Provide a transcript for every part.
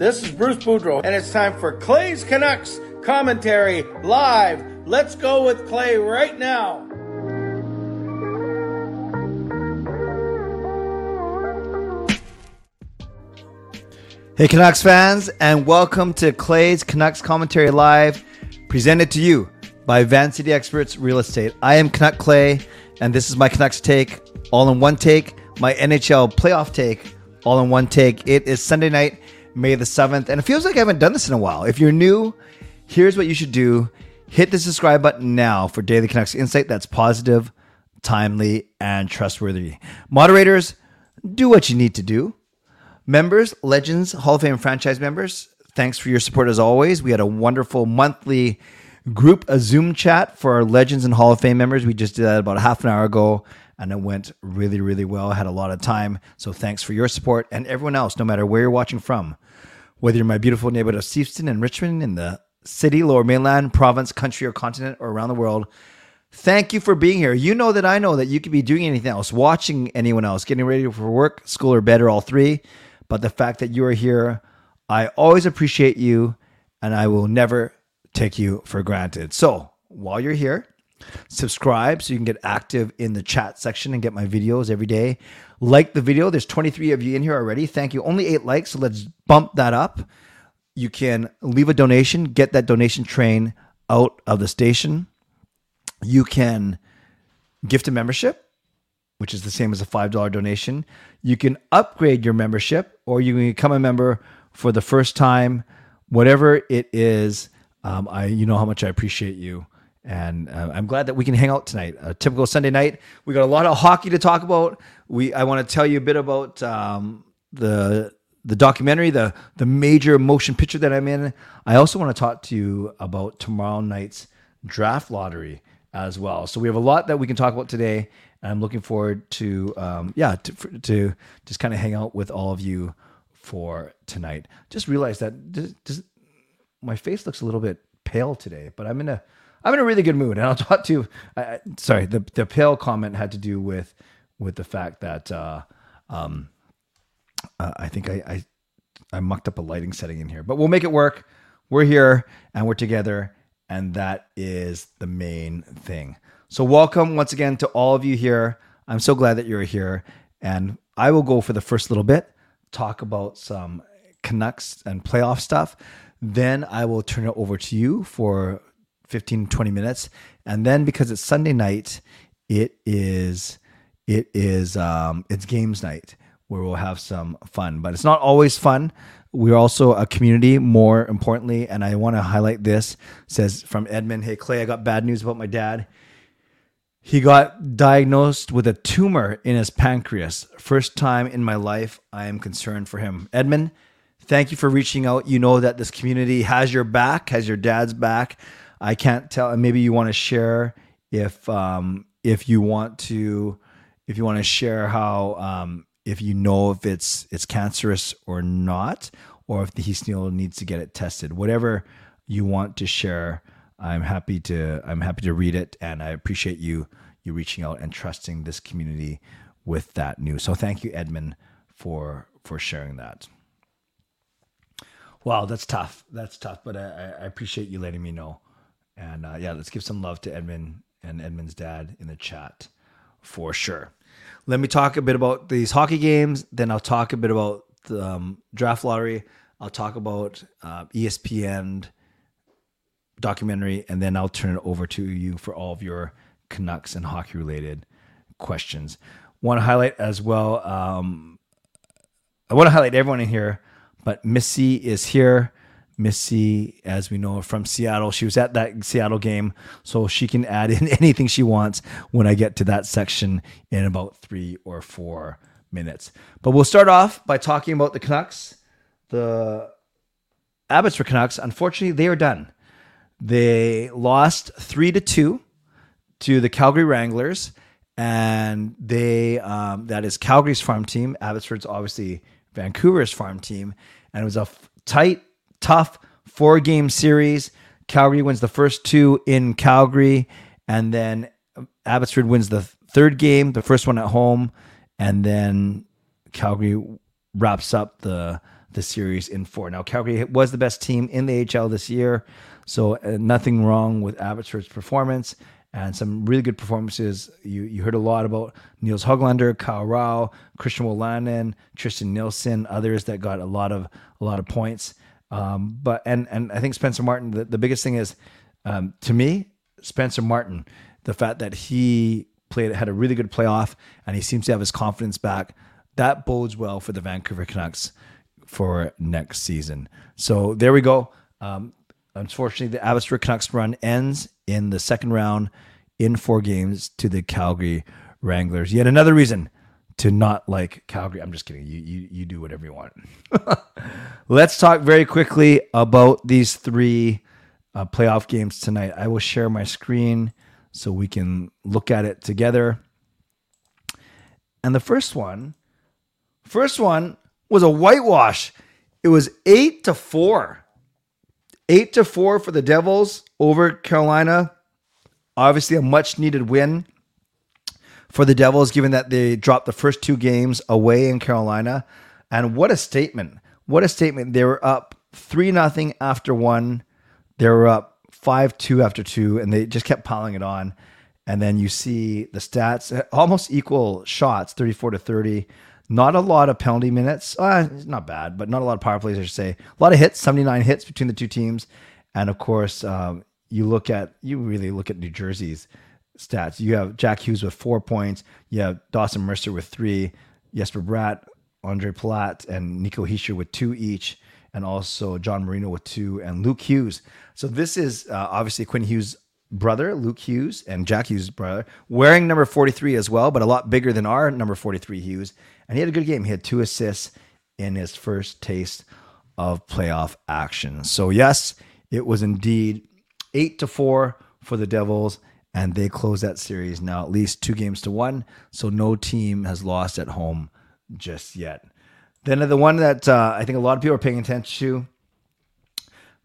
This is Bruce Boudreau, and it's time for Clay's Canucks commentary live. Let's go with Clay right now. Hey, Canucks fans, and welcome to Clay's Canucks Commentary Live, presented to you by Van City Experts Real Estate. I am Canuck Clay, and this is my Canucks take, all in one take, my NHL playoff take, all in one take. It is Sunday night, May the 7th, and it feels like I haven't done this in a while. If you're new, here's what you should do hit the subscribe button now for Daily Canucks Insight that's positive, timely, and trustworthy. Moderators, do what you need to do Members, Legends, Hall of Fame franchise members, thanks for your support as always. We had a wonderful monthly group, a Zoom chat for our Legends and Hall of Fame members. We just did that about a half an hour ago and it went really, really well. I had a lot of time. So thanks for your support and everyone else, no matter where you're watching from. Whether you're my beautiful neighborhood of Steveston and Richmond in the city, lower mainland, province, country, or continent, or around the world, Thank you for being here. You know that I know that you could be doing anything else, watching anyone else, getting ready for work, school, or bed, or all three but the fact that you are here, I always appreciate you and I will never take you for granted. So while you're here, subscribe so you can get active in the chat section and get my videos every day. Like the video. There's 23 of you in here already. Thank you. Only eight likes. So let's bump that up. You can leave a donation, get that donation train out of the station. You can gift a membership which is the same as a $5 donation. You can upgrade your membership or you can become a member for the first time, whatever it is. Um, I, you know how much I appreciate you. And uh, I'm glad that we can hang out tonight. A typical Sunday night. We got a lot of hockey to talk about. We, I want to tell you a bit about um, the the documentary, the the major motion picture that I'm in. I also want to talk to you about tomorrow night's draft lottery as well. So we have a lot that we can talk about today, and I'm looking forward to, um, yeah, to, to just kind of hang out with all of you for tonight. Just realized that my face looks a little bit pale today, but I'm in a I'm in a really good mood, and I'll talk to. I, sorry, the the pale comment had to do with with the fact that uh, um, uh, I think I, I I mucked up a lighting setting in here, but we'll make it work. We're here and we're together, and that is the main thing. So, welcome once again to all of you here. I'm so glad that you're here. And I will go for the first little bit, talk about some Canucks and playoff stuff. Then I will turn it over to you for 15, 20 minutes. And then because it's Sunday night, it is it is um, it's games night where we'll have some fun. But it's not always fun. We're also a community, more importantly, and I want to highlight this. It says from Edmund, hey Clay, I got bad news about my dad. He got diagnosed with a tumor in his pancreas. First time in my life, I am concerned for him. Edmund, thank you for reaching out. You know that this community has your back, has your dad's back. I can't tell. Maybe you want to share if um, if you want to if you want to share how um, if you know if it's it's cancerous or not, or if he still needs to get it tested. Whatever you want to share I'm happy to I'm happy to read it, and I appreciate you you reaching out and trusting this community with that news. So thank you, Edmund, for for sharing that. Wow, that's tough. That's tough, but I, I appreciate you letting me know. And uh, yeah, let's give some love to Edmund and Edmund's dad in the chat for sure. Let me talk a bit about these hockey games. Then I'll talk a bit about the um, draft lottery. I'll talk about uh, ESPN documentary, and then I'll turn it over to you for all of your Canucks and hockey related questions. Want to highlight as well. Um, I want to highlight everyone in here, but Missy is here. Missy, as we know from Seattle, she was at that Seattle game, so she can add in anything she wants when I get to that section in about three or four minutes. But we'll start off by talking about the Canucks. The Abbotsford Canucks, unfortunately, they are done. They lost three to two to the Calgary Wranglers, and they um, that is Calgary's farm team. Abbotsford's obviously Vancouver's farm team, and it was a f- tight, tough four game series. Calgary wins the first two in Calgary, and then Abbotsford wins the third game, the first one at home, and then Calgary wraps up the the series in four. Now, Calgary was the best team in the AHL this year, so uh, nothing wrong with Abbotsford's performance and some really good performances. You you heard a lot about Nils Hoglander, Kyle Rao, Christian Wolanin, Tristen Nielsen, others that got a lot of a lot of points. Um, but and and I think Spencer Martin. The, the biggest thing is um, to me, Spencer Martin, the fact that he played had a really good playoff and he seems to have his confidence back. That bodes well for the Vancouver Canucks for next season. So there we go. Um, unfortunately, the Abbotsford Canucks run ends in the second round in four games to the Calgary Wranglers. Yet another reason to not like Calgary. I'm just kidding. You you you do whatever you want. Let's talk very quickly about these three uh, playoff games tonight. I will share my screen so we can look at it together. And the first one, first one was a whitewash. It was eight to four. Eight to four for the Devils over Carolina. Obviously, a much needed win for the Devils, given that they dropped the first two games away in Carolina. And what a statement! What a statement! They were up three nothing after one. They were up five two after two, and they just kept piling it on. And then you see the stats almost equal shots, thirty four to thirty. Not a lot of penalty minutes. Uh, not bad, but not a lot of power plays, I should say. A lot of hits, 79 hits between the two teams. And of course, um, you look at, you really look at New Jersey's stats. You have Jack Hughes with four points. You have Dawson Mercer with three. Jesper Bratt, Ondrej Palat, and Nico Hischier with two each. And also John Marino with two and Luke Hughes. So this is uh, obviously Quinn Hughes' brother, Luke Hughes, and Jack Hughes' brother, wearing number 43 as well, but a lot bigger than our number 43 Hughes and he had a good game. He had two assists in his first taste of playoff action. So yes, it was indeed eight to four for the Devils, and they close that series now at least two games to one. So no team has lost at home just yet. Then the one that uh, I think a lot of people are paying attention to.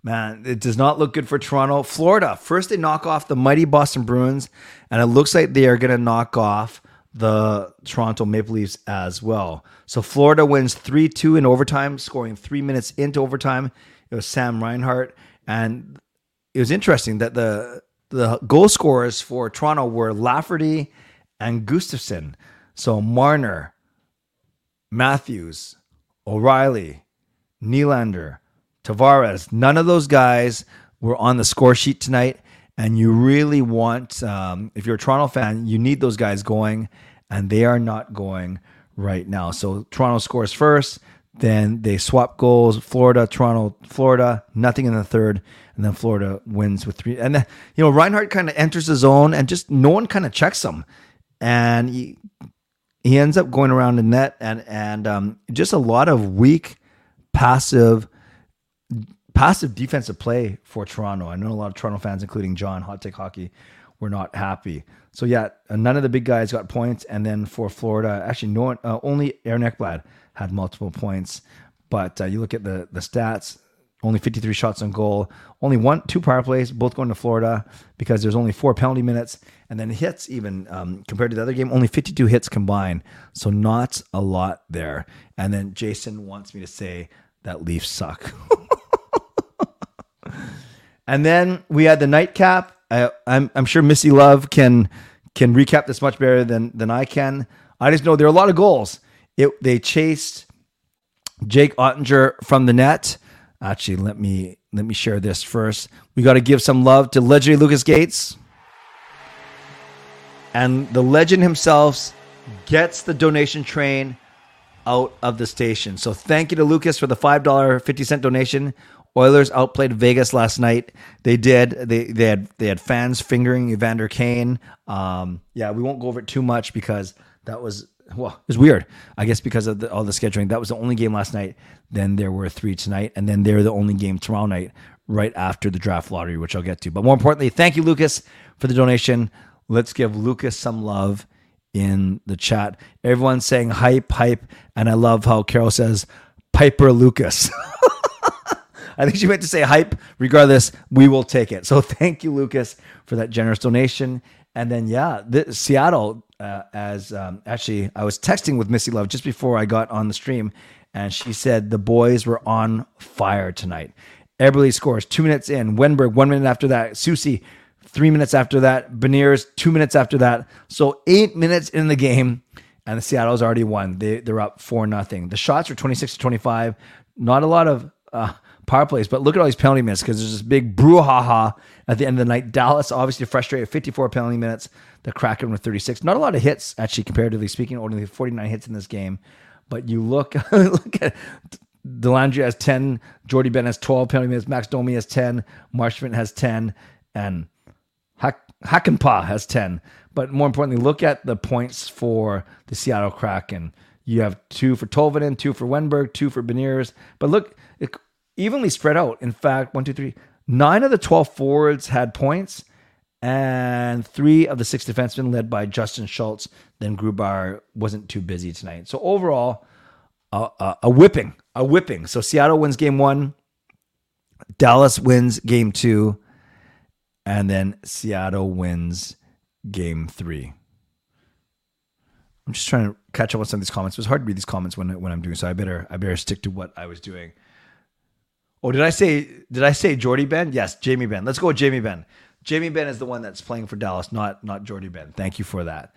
Man, it does not look good for Toronto. Florida, first they knock off the mighty Boston Bruins, and it looks like they are going to knock off the Toronto Maple Leafs as well. So Florida wins 3 2 in overtime, scoring three minutes into overtime. It was Sam Reinhart. And it was interesting that the the goal scorers for Toronto were Lafferty and Gustafsson. So Marner, Matthews, O'Reilly, Nylander, Tavares, none of those guys were on the score sheet tonight and you really want, um, if you're a Toronto fan, you need those guys going, and they are not going right now. So Toronto scores first, then they swap goals. Florida, Toronto, Florida, nothing in the third, and then Florida wins with three. And then, you know, Reinhart kind of enters the zone, and just no one kind of checks him, and he he ends up going around the net, and and um, just a lot of weak, passive passive defensive play for Toronto. I know a lot of Toronto fans, including John Hot Take Hockey, were not happy. So yeah, none of the big guys got points, and then for Florida, actually, no one, uh, only Aaron Ekblad had multiple points. But uh, you look at the the stats. Only 53 shots on goal. Only one, two power plays, both going to Florida because there's only four penalty minutes. And then hits, even um, compared to the other game, only 52 hits combined. So not a lot there. And then Jason wants me to say that Leafs suck. And then we had the nightcap. I, I'm I'm sure Missy Love can can recap this much better than than I can. I just know there are a lot of goals. It they chased Jake Oettinger from the net. Actually, let me let me share this first. We got to give some love to legendary Lucas Gates. And the legend himself gets the donation train out of the station. So thank you to Lucas for the $5.50 donation. Oilers outplayed Vegas last night. They did. They they had they had fans fingering Evander Kane. Um, yeah, we won't go over it too much because that was well, it was weird. I guess because of the, all the scheduling. That was the only game last night. Then there were three tonight, and then they're the only game tomorrow night, right after the draft lottery, which I'll get to. But more importantly, thank you, Lucas, for the donation. Let's give Lucas some love in the chat. Everyone's saying hype, hype, and I love how Carol says Piper Lucas. I think she meant to say hype. Regardless, we will take it. So thank you, Lucas, for that generous donation. And then, yeah, the, Seattle, uh, as um, actually, I was texting with Missy Love just before I got on the stream, and she said the boys were on fire tonight. Eberle scores two minutes in. Wennberg one minute after that. Susie three minutes after that. Beniers two minutes after that. So eight minutes in the game, and the Seattle's already won. They they're up four nothing. The shots were twenty six to twenty five. Not a lot of uh, power plays, but look at all these penalty minutes because there's this big brouhaha at the end of the night. Dallas obviously frustrated, 54 penalty minutes. The Kraken with 36. Not a lot of hits actually, comparatively speaking. Only 49 hits in this game. But you look look at Dellandrea has 10, Jordie Benn has 12 penalty minutes, Max Domi has 10, Marchment has 10, and Hakanpää has 10. But more importantly, look at the points for the Seattle Kraken. You have two for Tolvanen, two for Wennberg, two for Beniers. But look, evenly spread out. In fact, one, two, three, nine of the 12 forwards had points, and three of the six defensemen, led by Justin Schultz, then Grubauer wasn't too busy tonight. So overall, a, a, a whipping, a whipping. So Seattle wins game one, Dallas wins game two, and then Seattle wins game three. I'm just trying to catch up on some of these comments. It was hard to read these comments when when I'm doing so. I better I better stick to what I was doing. Oh, did I say did I say Jordie Benn? Yes, Jamie Benn. Let's go with Jamie Benn. Jamie Benn is the one that's playing for Dallas, not not Jordie Benn. Thank you for that.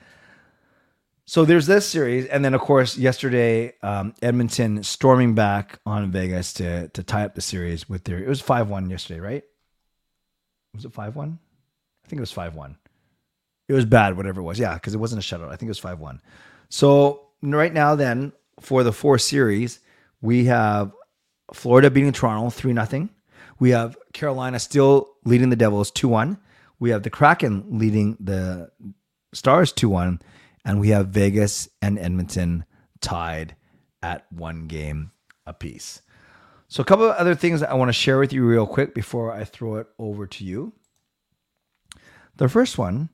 So there's this series, and then of course yesterday, um, Edmonton storming back on Vegas to to tie up the series with their. It was five one yesterday, right? Was it five one? I think it was five one. It was bad, whatever it was. Yeah, because it wasn't a shutout. I think it was five one. So right now, then for the four series, we have Florida beating Toronto three 0 We have Carolina still leading the Devils two one. We have the Kraken leading the Stars two one, and we have Vegas and Edmonton tied at one game apiece. So a couple of other things I want to share with you real quick before I throw it over to you. The first one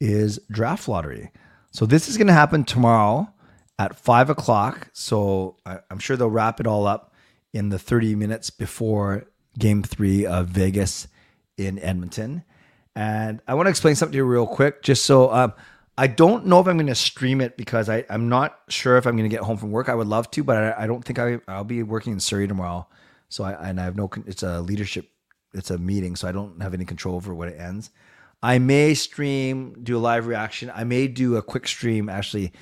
is draft lottery. So this is going to happen tomorrow at five o'clock. So I, am sure they'll wrap it all up in the 30 minutes before game three of Vegas in Edmonton. And I want to explain something to you real quick, just so um, I don't know if I'm going to stream it because I, I'm not sure if I'm going to get home from work. I would love to, but I, I don't think I, I'll be working in Surrey tomorrow. So I, and I have no, it's a leadership, it's a meeting. So I don't have any control over when it ends. I may stream, do a live reaction. I may do a quick stream actually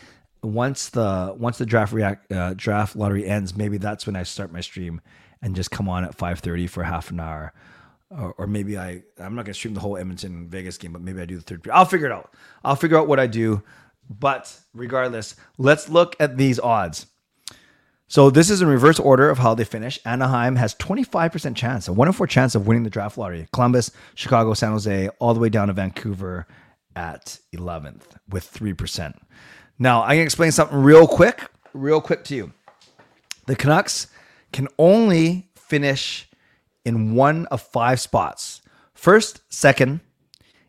once the once the draft react uh, draft lottery ends. Maybe that's when I start my stream and just come on at 5:30 for half an hour. Or, or, maybe I I'm not gonna stream the whole Edmonton Vegas game, but maybe I do the third. I'll figure it out. I'll figure out what I do. But regardless, let's look at these odds. So this is in reverse order of how they finish. Anaheim has 25% chance, a 1 in 4 chance of winning the draft lottery. Columbus, Chicago, San Jose, all the way down to Vancouver at 11th with 3%. Now, I can explain something real quick, real quick to you. The Canucks can only finish in one of five spots. First, second,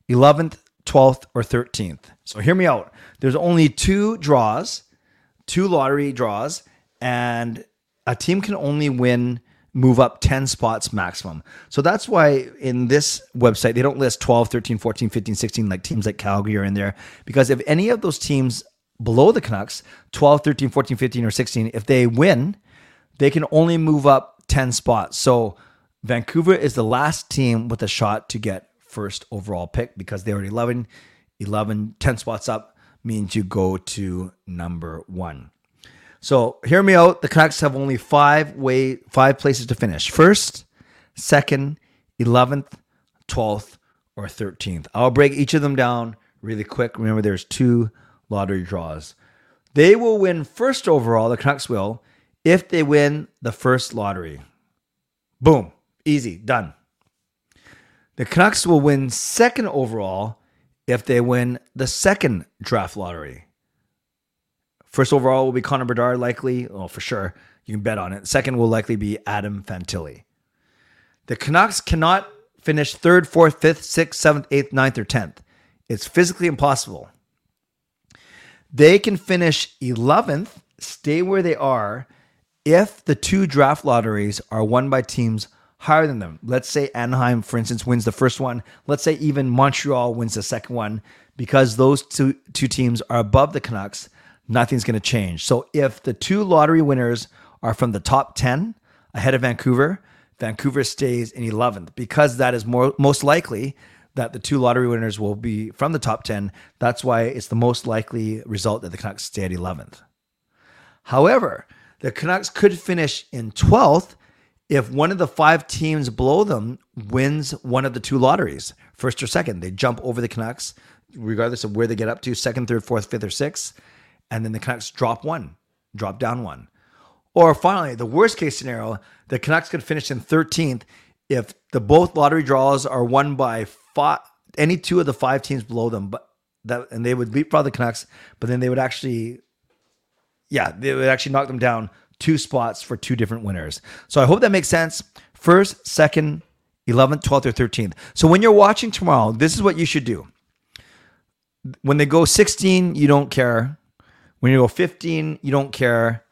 11th, 12th, or 13th. So hear me out. There's only two draws, two lottery draws and a team can only win move up 10 spots maximum. So that's why in this website they don't list 12, 13, 14, 15, 16 like teams like Calgary are in there because if any of those teams below the Canucks, 12, 13, 14, 15 or 16, if they win, they can only move up 10 spots. So Vancouver is the last team with a shot to get first overall pick because they already 11 11 10 spots up means you go to number 1. So hear me out. The Canucks have only five way five places to finish. First, second, eleventh, twelfth, or thirteenth. I'll break each of them down really quick. Remember, there's two lottery draws. They will win first overall. The Canucks will if they win the first lottery. Boom, easy, done. The Canucks will win second overall if they win the second draft lottery. First overall will be Connor Bedard, likely. Well, for sure. You can bet on it. Second will likely be Adam Fantilli. The Canucks cannot finish third, fourth, fifth, sixth, seventh, eighth, ninth, or tenth. It's physically impossible. They can finish 11th, stay where they are, if the two draft lotteries are won by teams higher than them. Let's say Anaheim, for instance, wins the first one. Let's say even Montreal wins the second one because those two, two teams are above the Canucks nothing's going to change. So if the two lottery winners are from the top 10 ahead of Vancouver, Vancouver stays in 11th because that is more most likely that the two lottery winners will be from the top 10. That's why it's the most likely result that the Canucks stay at 11th. However, the Canucks could finish in 12th if one of the five teams below them wins one of the two lotteries, first or second. They jump over the Canucks, regardless of where they get up to second, third, fourth, fifth, or sixth. And then the Canucks drop one, drop down one. Or finally, the worst case scenario, the Canucks could finish in 13th if the both lottery draws are won by five, any two of the five teams below them, but that and they would leapfrog the Canucks, but then they would actually, yeah, they would actually knock them down two spots for two different winners. So I hope that makes sense. First, second, 11th, 12th, or 13th. So when you're watching tomorrow, this is what you should do. When they go 16, you don't care. When you go 15, you don't care.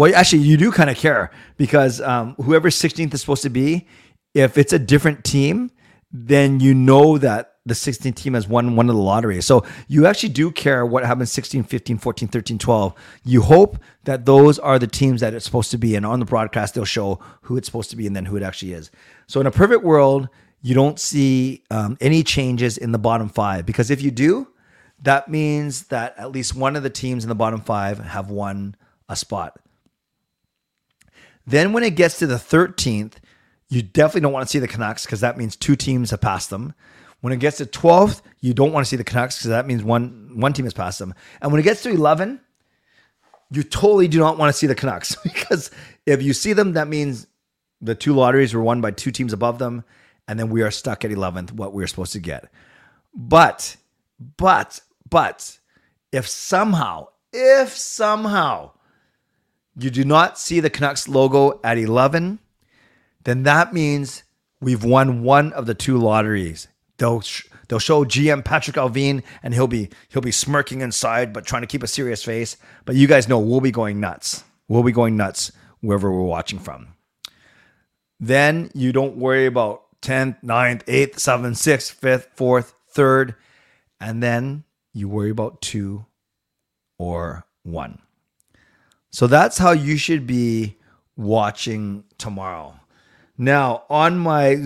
Well, actually, you do kind of care because um, whoever 16th is supposed to be, if it's a different team, then you know that the 16th team has won one of the lottery. So you actually do care what happens 16, 15, 14, 13, 12. You hope that those are the teams that it's supposed to be. And on the broadcast, they'll show who it's supposed to be and then who it actually is. So in a perfect world, you don't see um, any changes in the bottom five because if you do, that means that at least one of the teams in the bottom five have won a spot. Then when it gets to the 13th, you definitely don't want to see the Canucks because that means two teams have passed them. When it gets to 12th, you don't want to see the Canucks because that means one one team has passed them. And when it gets to 11, you totally do not want to see the Canucks because if you see them, that means the two lotteries were won by two teams above them, and then we are stuck at 11th, what we are supposed to get. But, but, but, if somehow, if somehow you do not see the Canucks logo at 11, then that means we've won one of the two lotteries. They'll sh- they'll show GM Patrick Allvin and he'll be he'll be smirking inside but trying to keep a serious face. But you guys know we'll be going nuts. We'll be going nuts wherever we're watching from. Then you don't worry about 10th, 9th, 8th, 7th, 6th, 5th, 4th, 3rd, and then you worry about 2 or 1. So that's how you should be watching tomorrow. Now, on my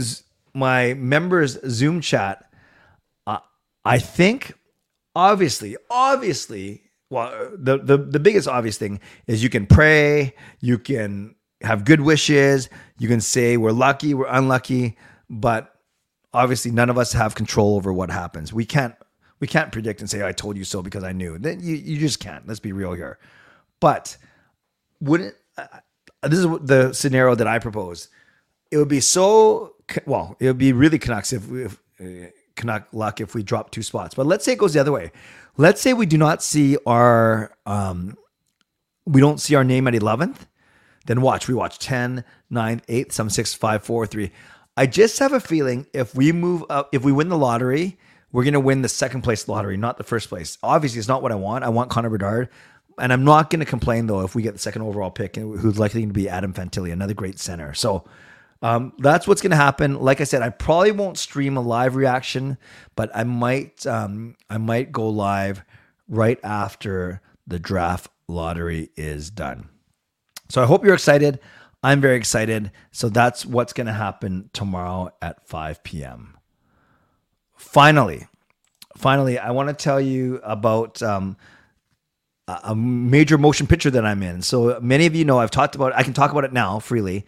my members Zoom chat, uh, I think obviously, obviously, well, the, the the biggest obvious thing is you can pray, you can have good wishes, you can say we're lucky, we're unlucky, but obviously none of us have control over what happens. We can't we can't predict and say I told you so because I knew. Then you you just can't. Let's be real here. But wouldn't uh, this is the scenario that I propose? It would be so well. It would be really Canucks if, if uh, Canuck luck if we drop two spots. But let's say it goes the other way. Let's say we do not see our um, we don't see our name at 11th. Then watch. We watch 10, 9, 8, 7, 6, 5, 4, 3. I just have a feeling if we move up, if we win the lottery, we're going to win the second place lottery, not the first place. Obviously, it's not what I want. I want Connor Bedard. And I'm not going to complain, though, if we get the second overall pick, who's likely to be Adam Fantilli, another great center. So um, that's what's going to happen. Like I said, I probably won't stream a live reaction, but I might um, I might go live right after the draft lottery is done. So I hope you're excited. I'm very excited. So that's what's going to happen tomorrow at 5 p.m. Finally, finally, I want to tell you about um, a major motion picture that I'm in. So many of you know I've talked about. I can talk about it now freely.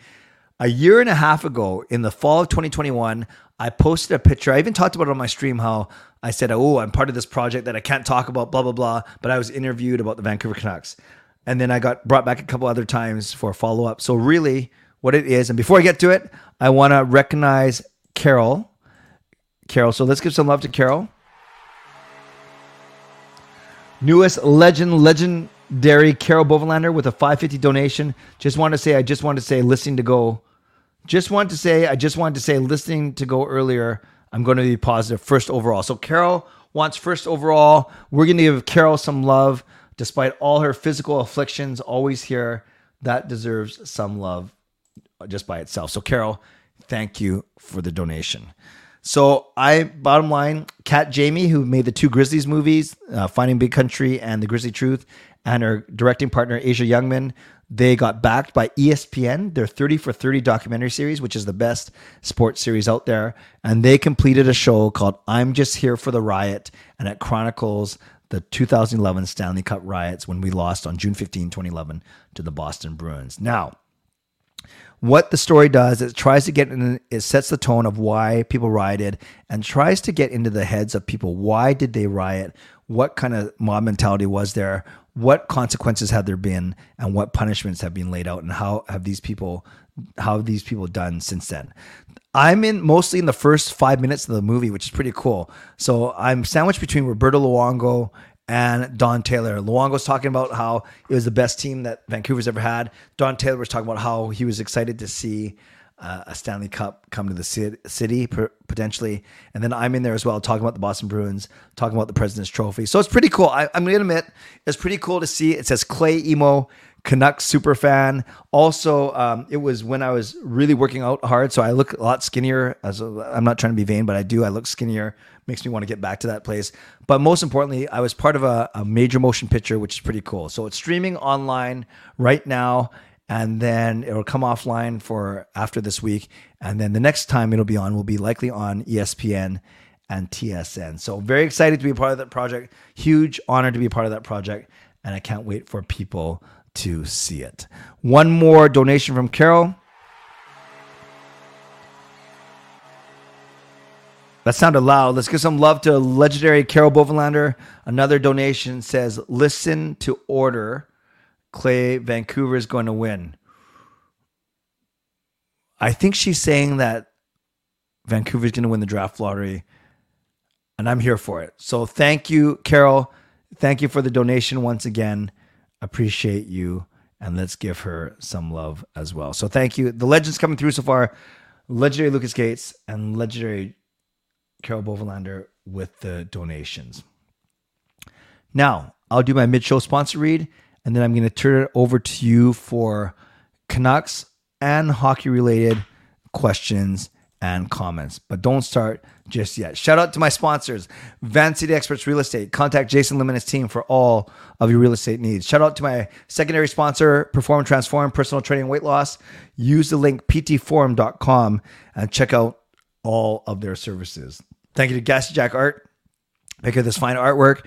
A year and a half ago, in the fall of 2021, I posted a picture. I even talked about it on my stream how I said, "Oh, I'm part of this project that I can't talk about." Blah blah blah. But I was interviewed about the Vancouver Canucks, and then I got brought back a couple other times for a follow up. So really, what it is, and before I get to it, I want to recognize Carol. Carol. So let's give some love to Carol. Newest legend, legendary Carol Bovenlander with a 550 donation. Just want to say, I just want to say, listening to go. Just want to say, I just wanted to say, listening to go earlier. I'm going to be positive first overall. So Carol wants first overall. We're going to give Carol some love, despite all her physical afflictions. Always here, that deserves some love just by itself. So Carol, thank you for the donation. So I, bottom line, Kat Jayme, who made the two Grizzlies movies, uh, Finding Big Country and The Grizzly Truth, and her directing partner Asia Youngman, They got backed by ESPN, their 30 for 30 documentary series, which is the best sports series out there. And they completed a show called I'm Just Here for the Riot. And it chronicles the 2011 Stanley Cup riots when we lost on June 15, 2011 to the Boston Bruins. Now, what the story does is it tries to get in it sets the tone of why people rioted and tries to get into the heads of people. Why did they riot? What kind of mob mentality was there? What consequences have there been? And what punishments have been laid out? And how have these people how have these people done since then? I'm in mostly in the first five minutes of the movie which is pretty cool. So i'm sandwiched between roberto luongo and Don Taylor. Luongo was talking about how it was the best team that Vancouver's ever had. Don Taylor was talking about how he was excited to see uh, a Stanley Cup come to the city potentially. And then I'm in there as well, talking about the Boston Bruins, talking about the President's Trophy. So it's pretty cool. I, am going to admit, it's pretty cool to see. It says Clay Imoo. Canucks super fan. Also, um, it was when I was really working out hard, so I look a lot skinnier. As a, I'm not trying to be vain, but I do. I look skinnier makes me want to get back to that place. But most importantly, I was part of a, a major motion picture, which is pretty cool. So it's streaming online right now and then it'll come offline for after this week. And then the next time it'll be on will be likely on ESPN and TSN. So very excited to be a part of that project. Huge honor to be a part of that project, and I can't wait for people to see it. One more donation from Carol. That sounded loud. Let's give some love to legendary Carol Bovenlander. Another donation says, "Listen to order." Clay, Vancouver is going to win. I think she's saying that Vancouver is going to win the draft lottery, and I'm here for it. So thank you, Carol. Thank you for the donation once again. Appreciate you, and let's give her some love as well. So thank you. The legends coming through so far: legendary Lucas Gates and legendary Carol Bovenlander with the donations. Now, I'll do my mid show sponsor read, and then I'm going to turn it over to you for Canucks and hockey related questions and comments. But don't start just yet. Shout out to my sponsors, Van City Experts Real Estate. Contact Jason Lim and his team for all of your real estate needs. Shout out to my secondary sponsor, Perform Transform Personal Training Weight Loss. Use the link ptforum.com and check out all of their services. Thank you to Gassy Jack Art, maker of this fine artwork.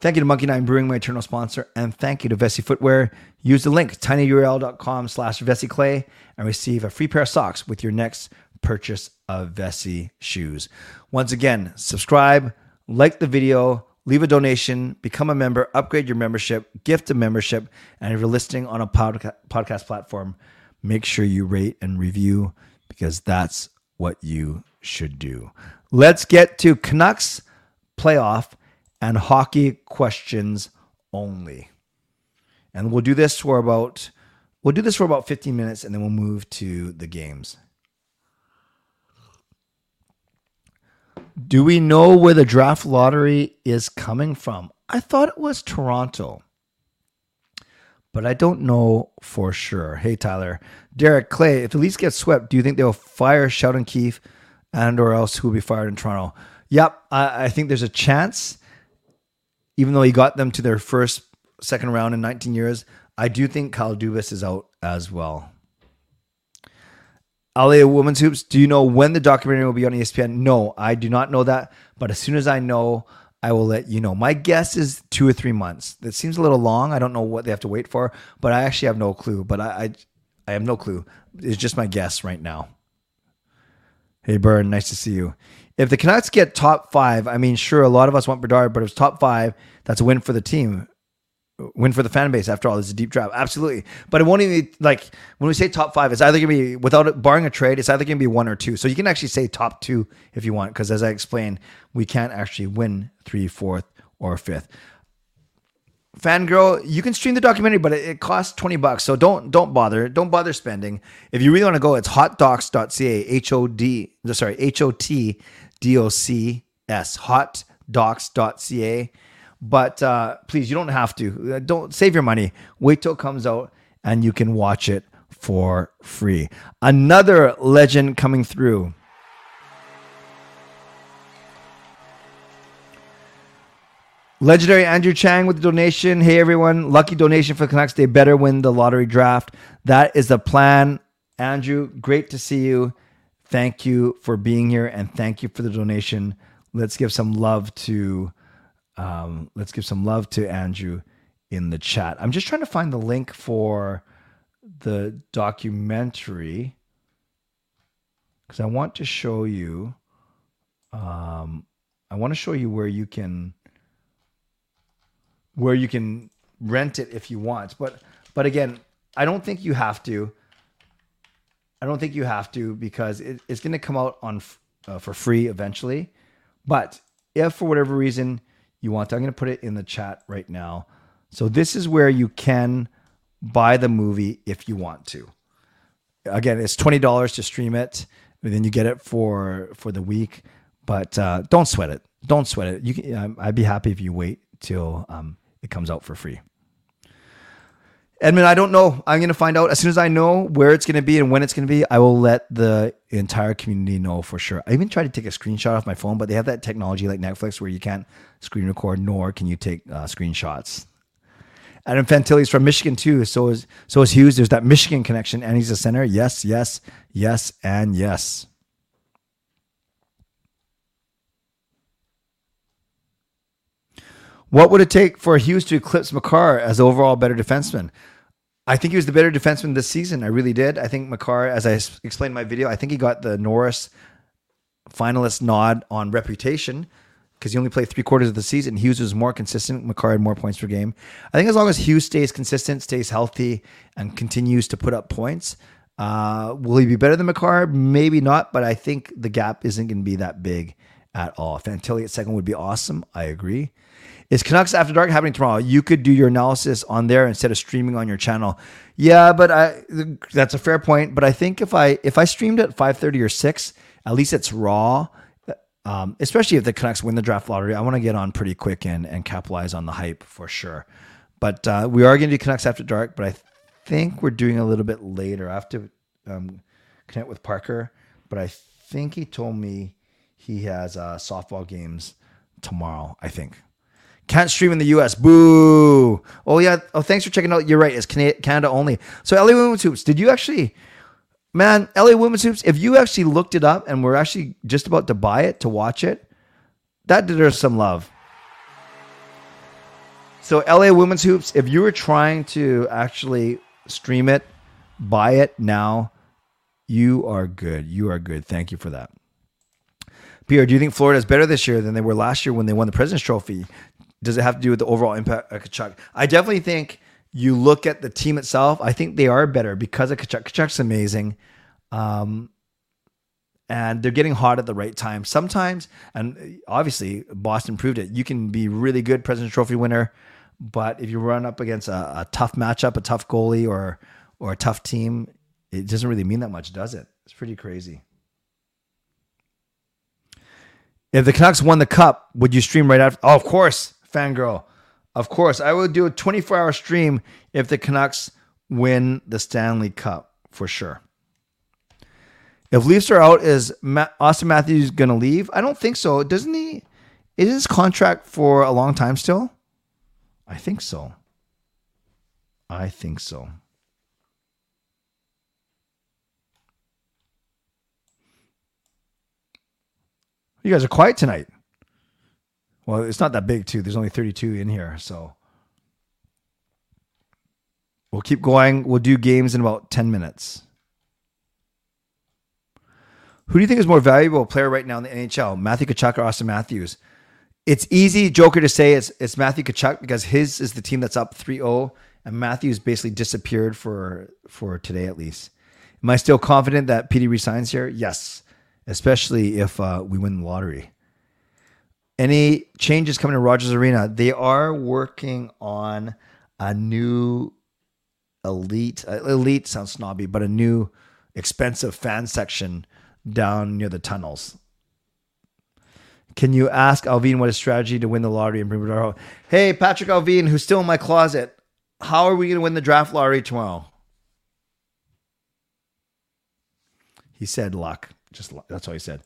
Thank you to Monkey Nine Brewing, my eternal sponsor, and thank you to Vessi Footwear. Use the link tinyurl.com slash Vessi Clay and receive a free pair of socks with your next purchase of Vessi shoes. Once again, subscribe, like the video, leave a donation, become a member, upgrade your membership, gift a membership, and if you're listening on a podca- podcast platform, make sure you rate and review because that's what you should do. Let's get to Canucks playoff and hockey questions only. And we'll do this for about we'll do this for about 15 minutes and then we'll move to the games. Do we know where the draft lottery is coming from? I thought it was Toronto. But I don't know for sure. Hey Tyler. Derek Clay, if the Leafs get swept, do you think they'll fire Sheldon Keefe and or else who will be fired in Toronto? Yep, I, I think there's a chance even though he got them to their first second round in 19 years, I do think Kyle Dubas is out as well. LA Women's Hoops, do you know when the documentary will be on ESPN? No, I do not know that. But as soon as I know, I will let you know. My guess is two or three months. That seems a little long. I don't know what they have to wait for, but I actually have no clue. But I, I, I have no clue. It's just my guess right now. Hey, Burn, nice to see you. If the Canucks get top five, I mean, sure, a lot of us want Bedard, but if it's top five, that's a win for the team, win for the fan base. After all, this is a deep draft, absolutely. But it won't even like when we say top five, it's either gonna be without it, barring a trade, it's either gonna be one or two. So you can actually say top two if you want, because as I explained, we can't actually win three, fourth, or fifth. Fangirl, you can stream the documentary, but it, it, costs 20 bucks. So don't don't bother. Don't bother spending. If you really want to go, it's hotdocs.ca, H O D, sorry, H O T D O C S, hotdocs.ca. But uh, please, you don't have to. Uh, don't save your money. Wait till it comes out and you can watch it for free. Another legend coming through. Legendary Andrew Chang with the donation. Hey everyone, lucky donation for Canucks. They better win the lottery draft. That is the plan. Andrew, great to see you. Thank you for being here and thank you for the donation. Let's give some love to um, let's give some love to Andrew in the chat. I'm just trying to find the link for the documentary because I want to show you. Um, I want to show you where you can where you can rent it if you want. But but again, I don't think you have to. I don't think you have to because it, it's going to come out on uh, for free eventually. But if for whatever reason you want to, I'm going to put it in the chat right now. So this is where you can buy the movie if you want to. Again, it's twenty dollars to stream it, and then you get it for for the week. But uh, don't sweat it. Don't sweat it. You can, um, I'd be happy if you wait till um, it comes out for free. Edmund, I don't know. I'm going to find out as soon as I know where it's going to be and when it's going to be. I will let the entire community know for sure. I even tried to take a screenshot off my phone, but they have that technology like Netflix where you can't screen record, nor can you take uh, screenshots. Adam is from Michigan too. So is so is Hughes. There's that Michigan connection, and he's a center. Yes, yes, yes, and yes. What would it take for Hughes to eclipse Makar as overall better defenseman? I think he was the better defenseman this season. I really did. I think Makar, as I explained in my video, I think he got the Norris finalist nod on reputation because he only played three quarters of the season. Hughes was more consistent. Makar had more points per game. I think as long as Hughes stays consistent, stays healthy, and continues to put up points, uh, will he be better than Makar? Maybe not, but I think the gap isn't going to be that big at all. Fantilli at second would be awesome. I agree. Is Canucks After Dark happening tomorrow? You could do your analysis on there instead of streaming on your channel. Yeah, but I that's a fair point. But I think if I if I streamed at five thirty or six, at least it's raw. Um, especially if the Canucks win the draft lottery, I want to get on pretty quick and and capitalize on the hype for sure. But uh, we are going to do Canucks After Dark, but I think we're doing a little bit later. I have to um, connect with Parker, but I think he told me he has uh, softball games tomorrow. I think. Can't stream in the US. Boo. Oh, yeah. Oh, thanks for checking out. You're right. It's Canada only. So, LA Women's Hoops, did you actually, man, LA Women's Hoops, if you actually looked it up and were actually just about to buy it, to watch it, that deserves some love. So, LA Women's Hoops, if you were trying to actually stream it, buy it now, you are good. You are good. Thank you for that. Pierre, do you think Florida is better this year than they were last year when they won the President's Trophy? Does it have to do with the overall impact of Tkachuk? I definitely think you look at the team itself. I think they are better because of Tkachuk. Tkachuk's amazing. Um, and they're getting hot at the right time. Sometimes, and obviously Boston proved it. You can be really good President's Trophy winner, but if you run up against a, a tough matchup, a tough goalie, or or a tough team, it doesn't really mean that much, does it? It's pretty crazy. If the Canucks won the cup, would you stream right after? Oh, of course fangirl. Of course, I will do a 24 hour stream if the Canucks win the Stanley Cup for sure. If Leafs are out, is Auston Matthews going to leave? I don't think so. Doesn't he? Is his contract for a long time still? I think so. I think so. You guys are quiet tonight. Well, it's not that big too. There's only 32 in here, so we'll keep going. We'll do games in about 10 minutes. Who do you think is more valuable player right now in the NHL, Matthew Tkachuk or Auston Matthews? It's easy, Joker, to say it's it's Matthew Tkachuk because his is the team that's up 3-0, and Matthews basically disappeared for for today at least. Am I still confident that PD resigns here? Yes, especially if uh, we win the lottery any changes coming to Rogers Arena? They are working on a new elite. Uh, elite sounds snobby, but a new expensive fan section down near the tunnels. Can you ask Allvin what his strategy to win the lottery bring it? Hey, Patrick Allvin, who's still in my closet, how are we going to win the draft lottery tomorrow? He said luck. Just luck. That's all he said.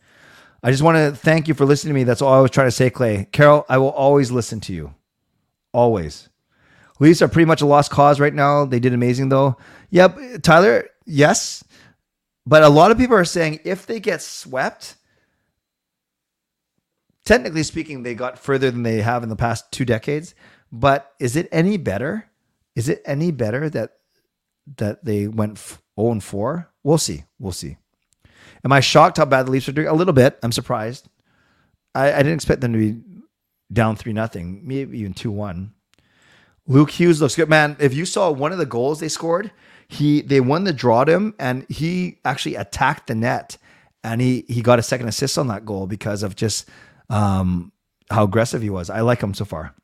I just want to thank you for listening to me. That's all I was trying to say, Clay. Carol, I will always listen to you. always. Leafs are pretty much a lost cause right now. They did amazing though. Yep, Tyler, yes. But a lot of people are saying if they get swept, technically speaking, they got further than they have in the past two decades. But is it any better? Is it any better that that they went 0 and 4? We'll see. We'll see. Am I shocked how bad the Leafs are doing? A little bit. I'm surprised. I, I didn't expect them to be down three nothing, maybe even two one. Luke Hughes looks good, man. If you saw one of the goals they scored, he they won the draw to him, and he actually attacked the net, and he he got a second assist on that goal because of just um, how aggressive he was. I like him so far.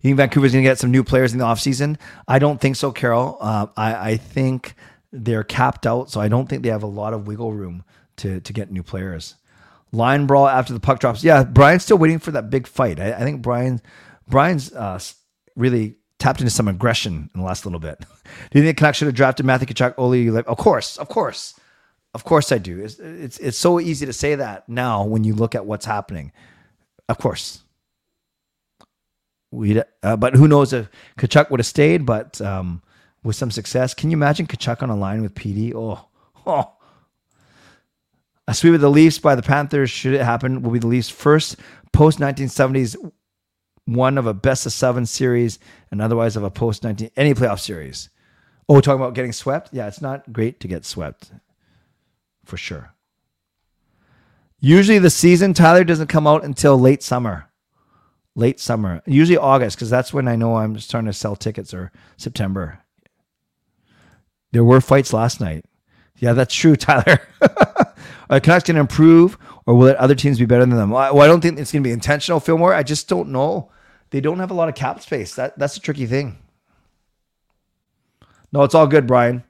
You think Vancouver's going to get some new players in the offseason? I don't think so, Carol. Uh, I, I think they're capped out, so I don't think they have a lot of wiggle room to to get new players. Line brawl after the puck drops. Yeah, Brian's still waiting for that big fight. I, I think Brian Brian's uh, really tapped into some aggression in the last little bit. do you think Canucks should have drafted Matthew Tkachuk? Oli, of course, of course, of course, I do. It's, it's it's so easy to say that now when you look at what's happening. Of course, we. Uh, but who knows if Tkachuk would have stayed? But um, with some success, can you imagine Tkachuk on a line with PD? Oh, oh. A sweep of the Leafs by the Panthers, should it happen, will be the Leafs' first post 1970s one of a best of seven series and otherwise of a post 19 any playoff series. Oh, talking about getting swept? Yeah, it's not great to get swept for sure. Usually the season, Tyler, doesn't come out until late summer. Late summer. Usually August, because that's when I know I'm starting to sell tickets or September. There were fights last night. Yeah, that's true, Tyler. Are Canucks going to improve, or will other teams be better than them? Well, I don't think it's going to be intentional, Fillmore. I just don't know. They don't have a lot of cap space. That that's a tricky thing. No, it's all good, Brian.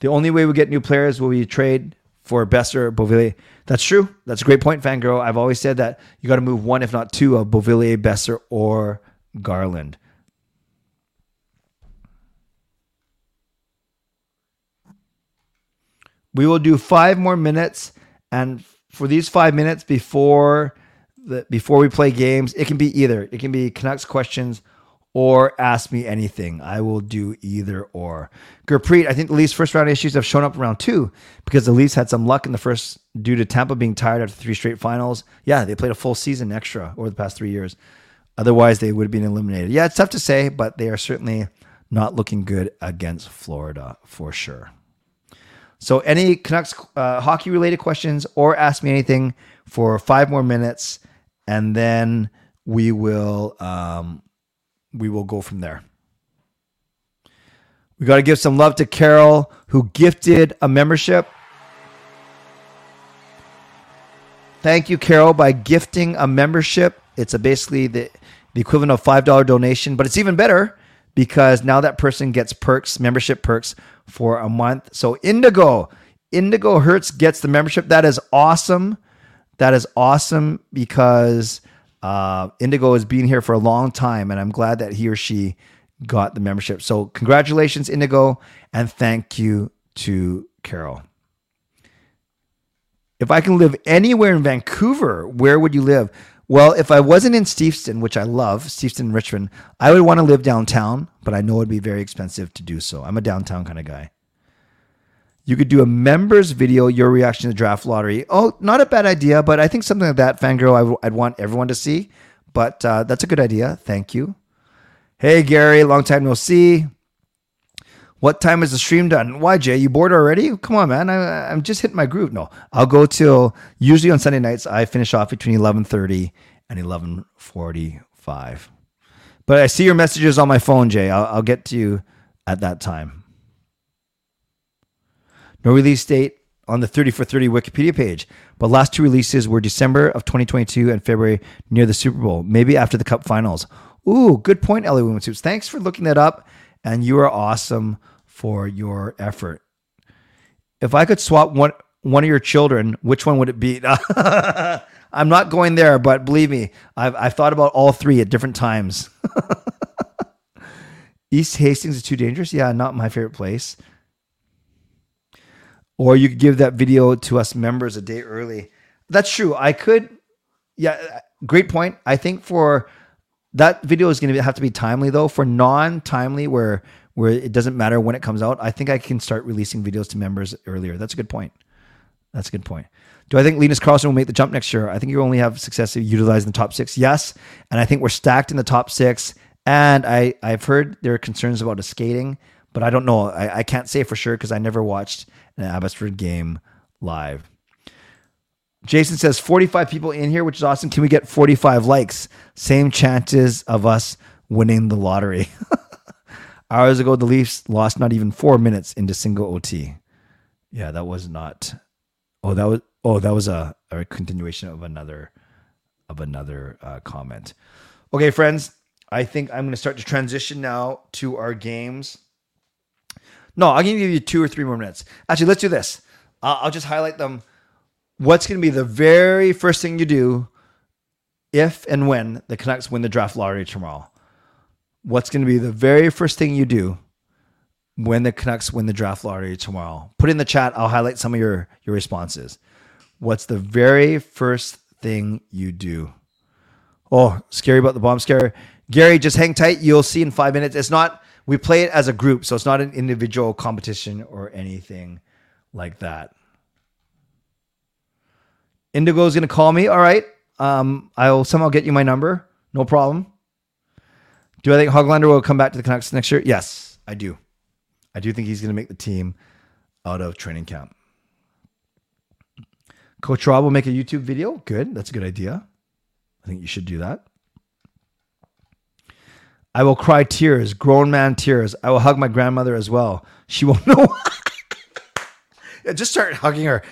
The only way we get new players will be trade for Boeser Beauvillier. That's true. That's a great point, Fangirl. I've always said that you got to move one, if not two, of Beauvillier, Boeser, or Garland. We will do five more minutes, and for these five minutes before the before we play games, it can be either. It can be Canucks questions or ask me anything. I will do either or. Gurpreet, I think the Leafs first round issues have shown up around two because the Leafs had some luck in the first due to Tampa being tired after three straight finals. Yeah, they played a full season extra over the past three years. Otherwise, they would have been eliminated. Yeah, it's tough to say, but they are certainly not looking good against Florida for sure. So, any Canucks uh, hockey related questions or ask me anything for five more minutes, and then we will um, we will go from there. We got to give some love to Carol, who gifted a membership. Thank you, Carol, by gifting a membership. It's a basically the, the equivalent of $5 donation, but it's even better because now that person gets perks, membership perks for a month. So Indigo, Indigo Hertz gets the membership. That is awesome. That is awesome because uh, Indigo has been here for a long time, and I'm glad that he or she got the membership. So congratulations, Indigo, and thank you to Carol. If I can live anywhere in Vancouver, where would you live? Well, if I wasn't in Steveston, which I love, Steveston, Richmond, I would want to live downtown, but I know it'd be very expensive to do so. I'm a downtown kind of guy. You could do a members video, your reaction to the draft lottery. Oh, not a bad idea, but I think something like that, Fangirl, i w- I'd want everyone to see. But uh, that's a good idea. Thank you. Hey, Gary, long time no see. What time is the stream done? Why, Jay? You bored already? Come on, man. I, am just hitting my groove. No, I'll go till usually on Sunday nights. I finish off between 11:30 and 11:45. But I see your messages on my phone, Jay. I'll, I'll get to you at that time. No release date on the 30 for 30 Wikipedia page, but last two releases were December of 2022 and February near the Super Bowl, maybe after the Cup Finals. Ooh, good point, Ellie Women's Suits. Thanks for looking that up, and you are awesome for your effort. If I could swap one one of your children, which one would it be? I'm not going there, but believe me, I've I've thought about all three at different times. East Hastings is too dangerous. Yeah, not my favorite place. Or you could give that video to us members a day early. That's true. I could. Yeah, great point. I think for that video is going to have to be timely though. For non-timely, where where it doesn't matter when it comes out, I think I can start releasing videos to members earlier. That's a good point. That's a good point. Do I think Linus Karlsson will make the jump next year? I think you only have success if utilizing the top six. Yes, and I think we're stacked in the top six. And I I've heard there are concerns about the skating, but I don't know. I, I can't say for sure because I never watched an Abbotsford game live. Jason says 45 people in here, which is awesome. Can we get 45 likes? Same chances of us winning the lottery. Hours ago, the Leafs lost not even four minutes into single OT. Yeah, that was not. Oh, that was. Oh, that was a, a continuation of another of another uh, comment. Okay, friends, I think I'm going to start to transition now to our games. No, I'll give you two or three more minutes. Actually, let's do this. I'll, I'll just highlight them what's going to be the very first thing you do if and when the Canucks win the draft lottery tomorrow? What's going to be the very first thing you do when the Canucks win the draft lottery tomorrow? Put in the chat. I'll highlight some of your your responses. What's the very first thing you do? Oh, scary about the bomb scare. Gary, just hang tight. You'll see in five minutes. It's not, we play it as a group, so it's not an individual competition or anything like that. Indigo is going to call me. All right. Um, I'll somehow get you my number. No problem. Do I think Hoglander will come back to the Canucks next year? Yes, I do. I do think he's going to make the team out of training camp. Coach Rob will make a YouTube video. Good. That's a good idea. I think you should do that. I will cry tears, grown man tears. I will hug my grandmother as well. She won't know. yeah, just start hugging her.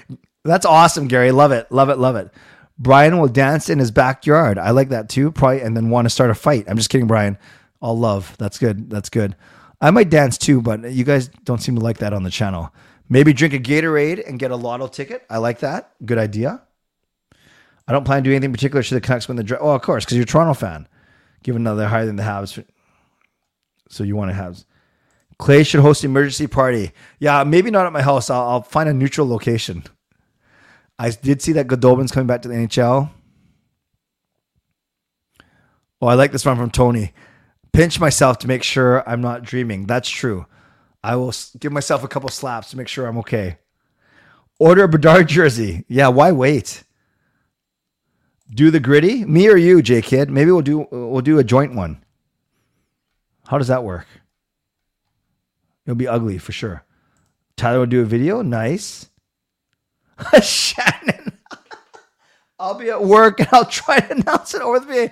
That's awesome, Gary. Love it. Love it. Love it. Brian will dance in his backyard. I like that too. Probably, and then want to start a fight. I'm just kidding, Brian. All love. That's good. That's good. I might dance too, but you guys don't seem to like that on the channel. Maybe drink a Gatorade and get a lotto ticket. I like that. Good idea. I don't plan to do anything particular should the Canucks win the draft. Oh, of course, because you're a Toronto fan. Given they're higher than the Habs, so you want to have. Clay should host emergency party. Yeah, maybe not at my house. I'll, I'll find a neutral location. I did see that Goldobin's coming back to the NHL. Oh, I like this one from Tony. Pinch myself to make sure I'm not dreaming. That's true. I will give myself a couple slaps to make sure I'm okay. Order a Bedard jersey. Yeah, why wait? Do the griddy? Me or you, J Kid? Maybe we'll do we'll do a joint one. How does that work? It'll be ugly for sure. Tyler will do a video. Nice. Shannon. I'll be at work and I'll try to announce it over the video.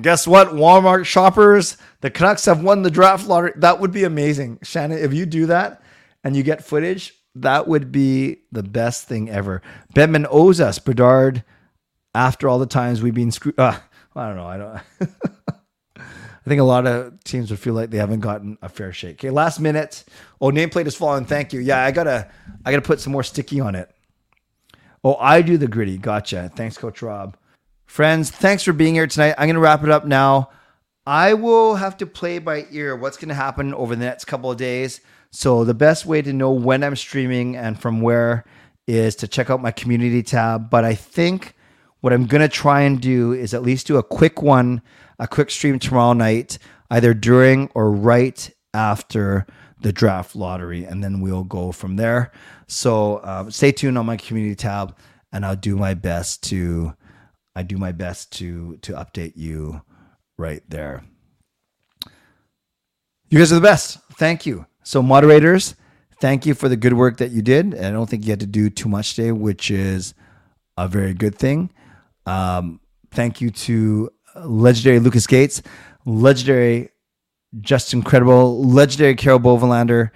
Guess what? Walmart shoppers, the Canucks have won the draft lottery. That would be amazing. Shannon, if you do that and you get footage, that would be the best thing ever. Bettman owes us Bedard after all the times we've been screwed. Uh, I don't know. I don't. I think a lot of teams would feel like they haven't gotten a fair shake. Okay, last minute. Oh, nameplate is falling. Thank you. Yeah, I gotta, I gotta put some more sticky on it. Oh, I do the griddy. Gotcha. Thanks, Coach Rob. Friends, thanks for being here tonight. I'm going to wrap it up now. I will have to play by ear what's going to happen over the next couple of days. So, the best way to know when I'm streaming and from where is to check out my community tab. But I think what I'm going to try and do is at least do a quick one, a quick stream tomorrow night, either during or right after the draft lottery. And then we'll go from there. So um, stay tuned on my community tab, and I'll do my best to I do my best to to update you right there. You guys are the best. Thank you. So moderators, thank you for the good work that you did. And I don't think you had to do too much today, which is a very good thing. Um, thank you to legendary Lucas Gates, legendary Justin Credible, legendary Carol Bovelander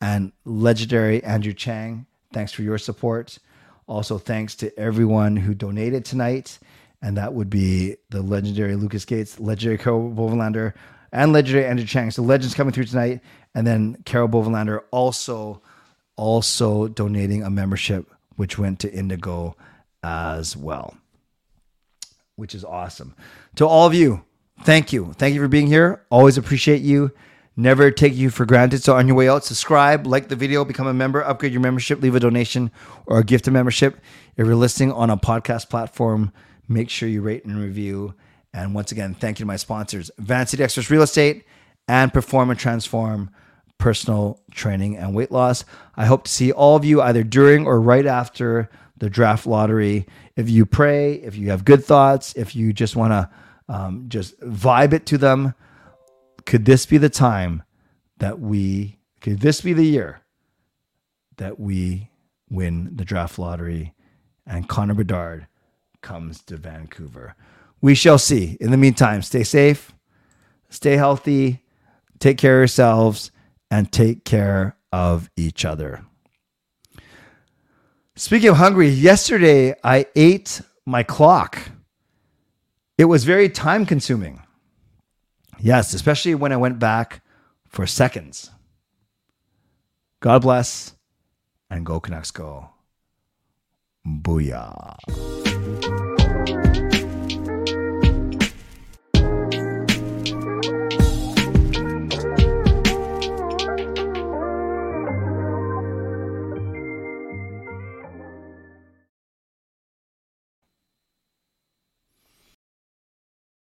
and legendary Andrew Chang. Thanks for your support. Also, thanks to everyone who donated tonight. And that would be the legendary Lucas Gates, legendary Carol Bovelander, and legendary Andrew Chang. So legends coming through tonight. And then Carol Bovelander also also donating a membership which went to Indigo as well. Which is awesome. To all of you, thank you. Thank you for being here. Always appreciate you. Never take you for granted. So on your way out, subscribe, like the video, become a member, upgrade your membership, leave a donation or a gift of membership. If you're listening on a podcast platform, make sure you rate and review. And once again, thank you to my sponsors, Van Dexter's Real Estate and Perform and Transform Personal Training and Weight Loss. I hope to see all of you either during or right after the draft lottery. If you pray, if you have good thoughts, if you just want to um, just vibe it to them, could this be the time that we, could this be the year that we win the draft lottery and Connor Bedard comes to Vancouver? We shall see. In the meantime, stay safe, stay healthy, take care of yourselves, and take care of each other. Speaking of hungry, yesterday I ate my clock. It was very time consuming. Yes, especially when I went back for seconds. God bless and go Canucks go. Booyah.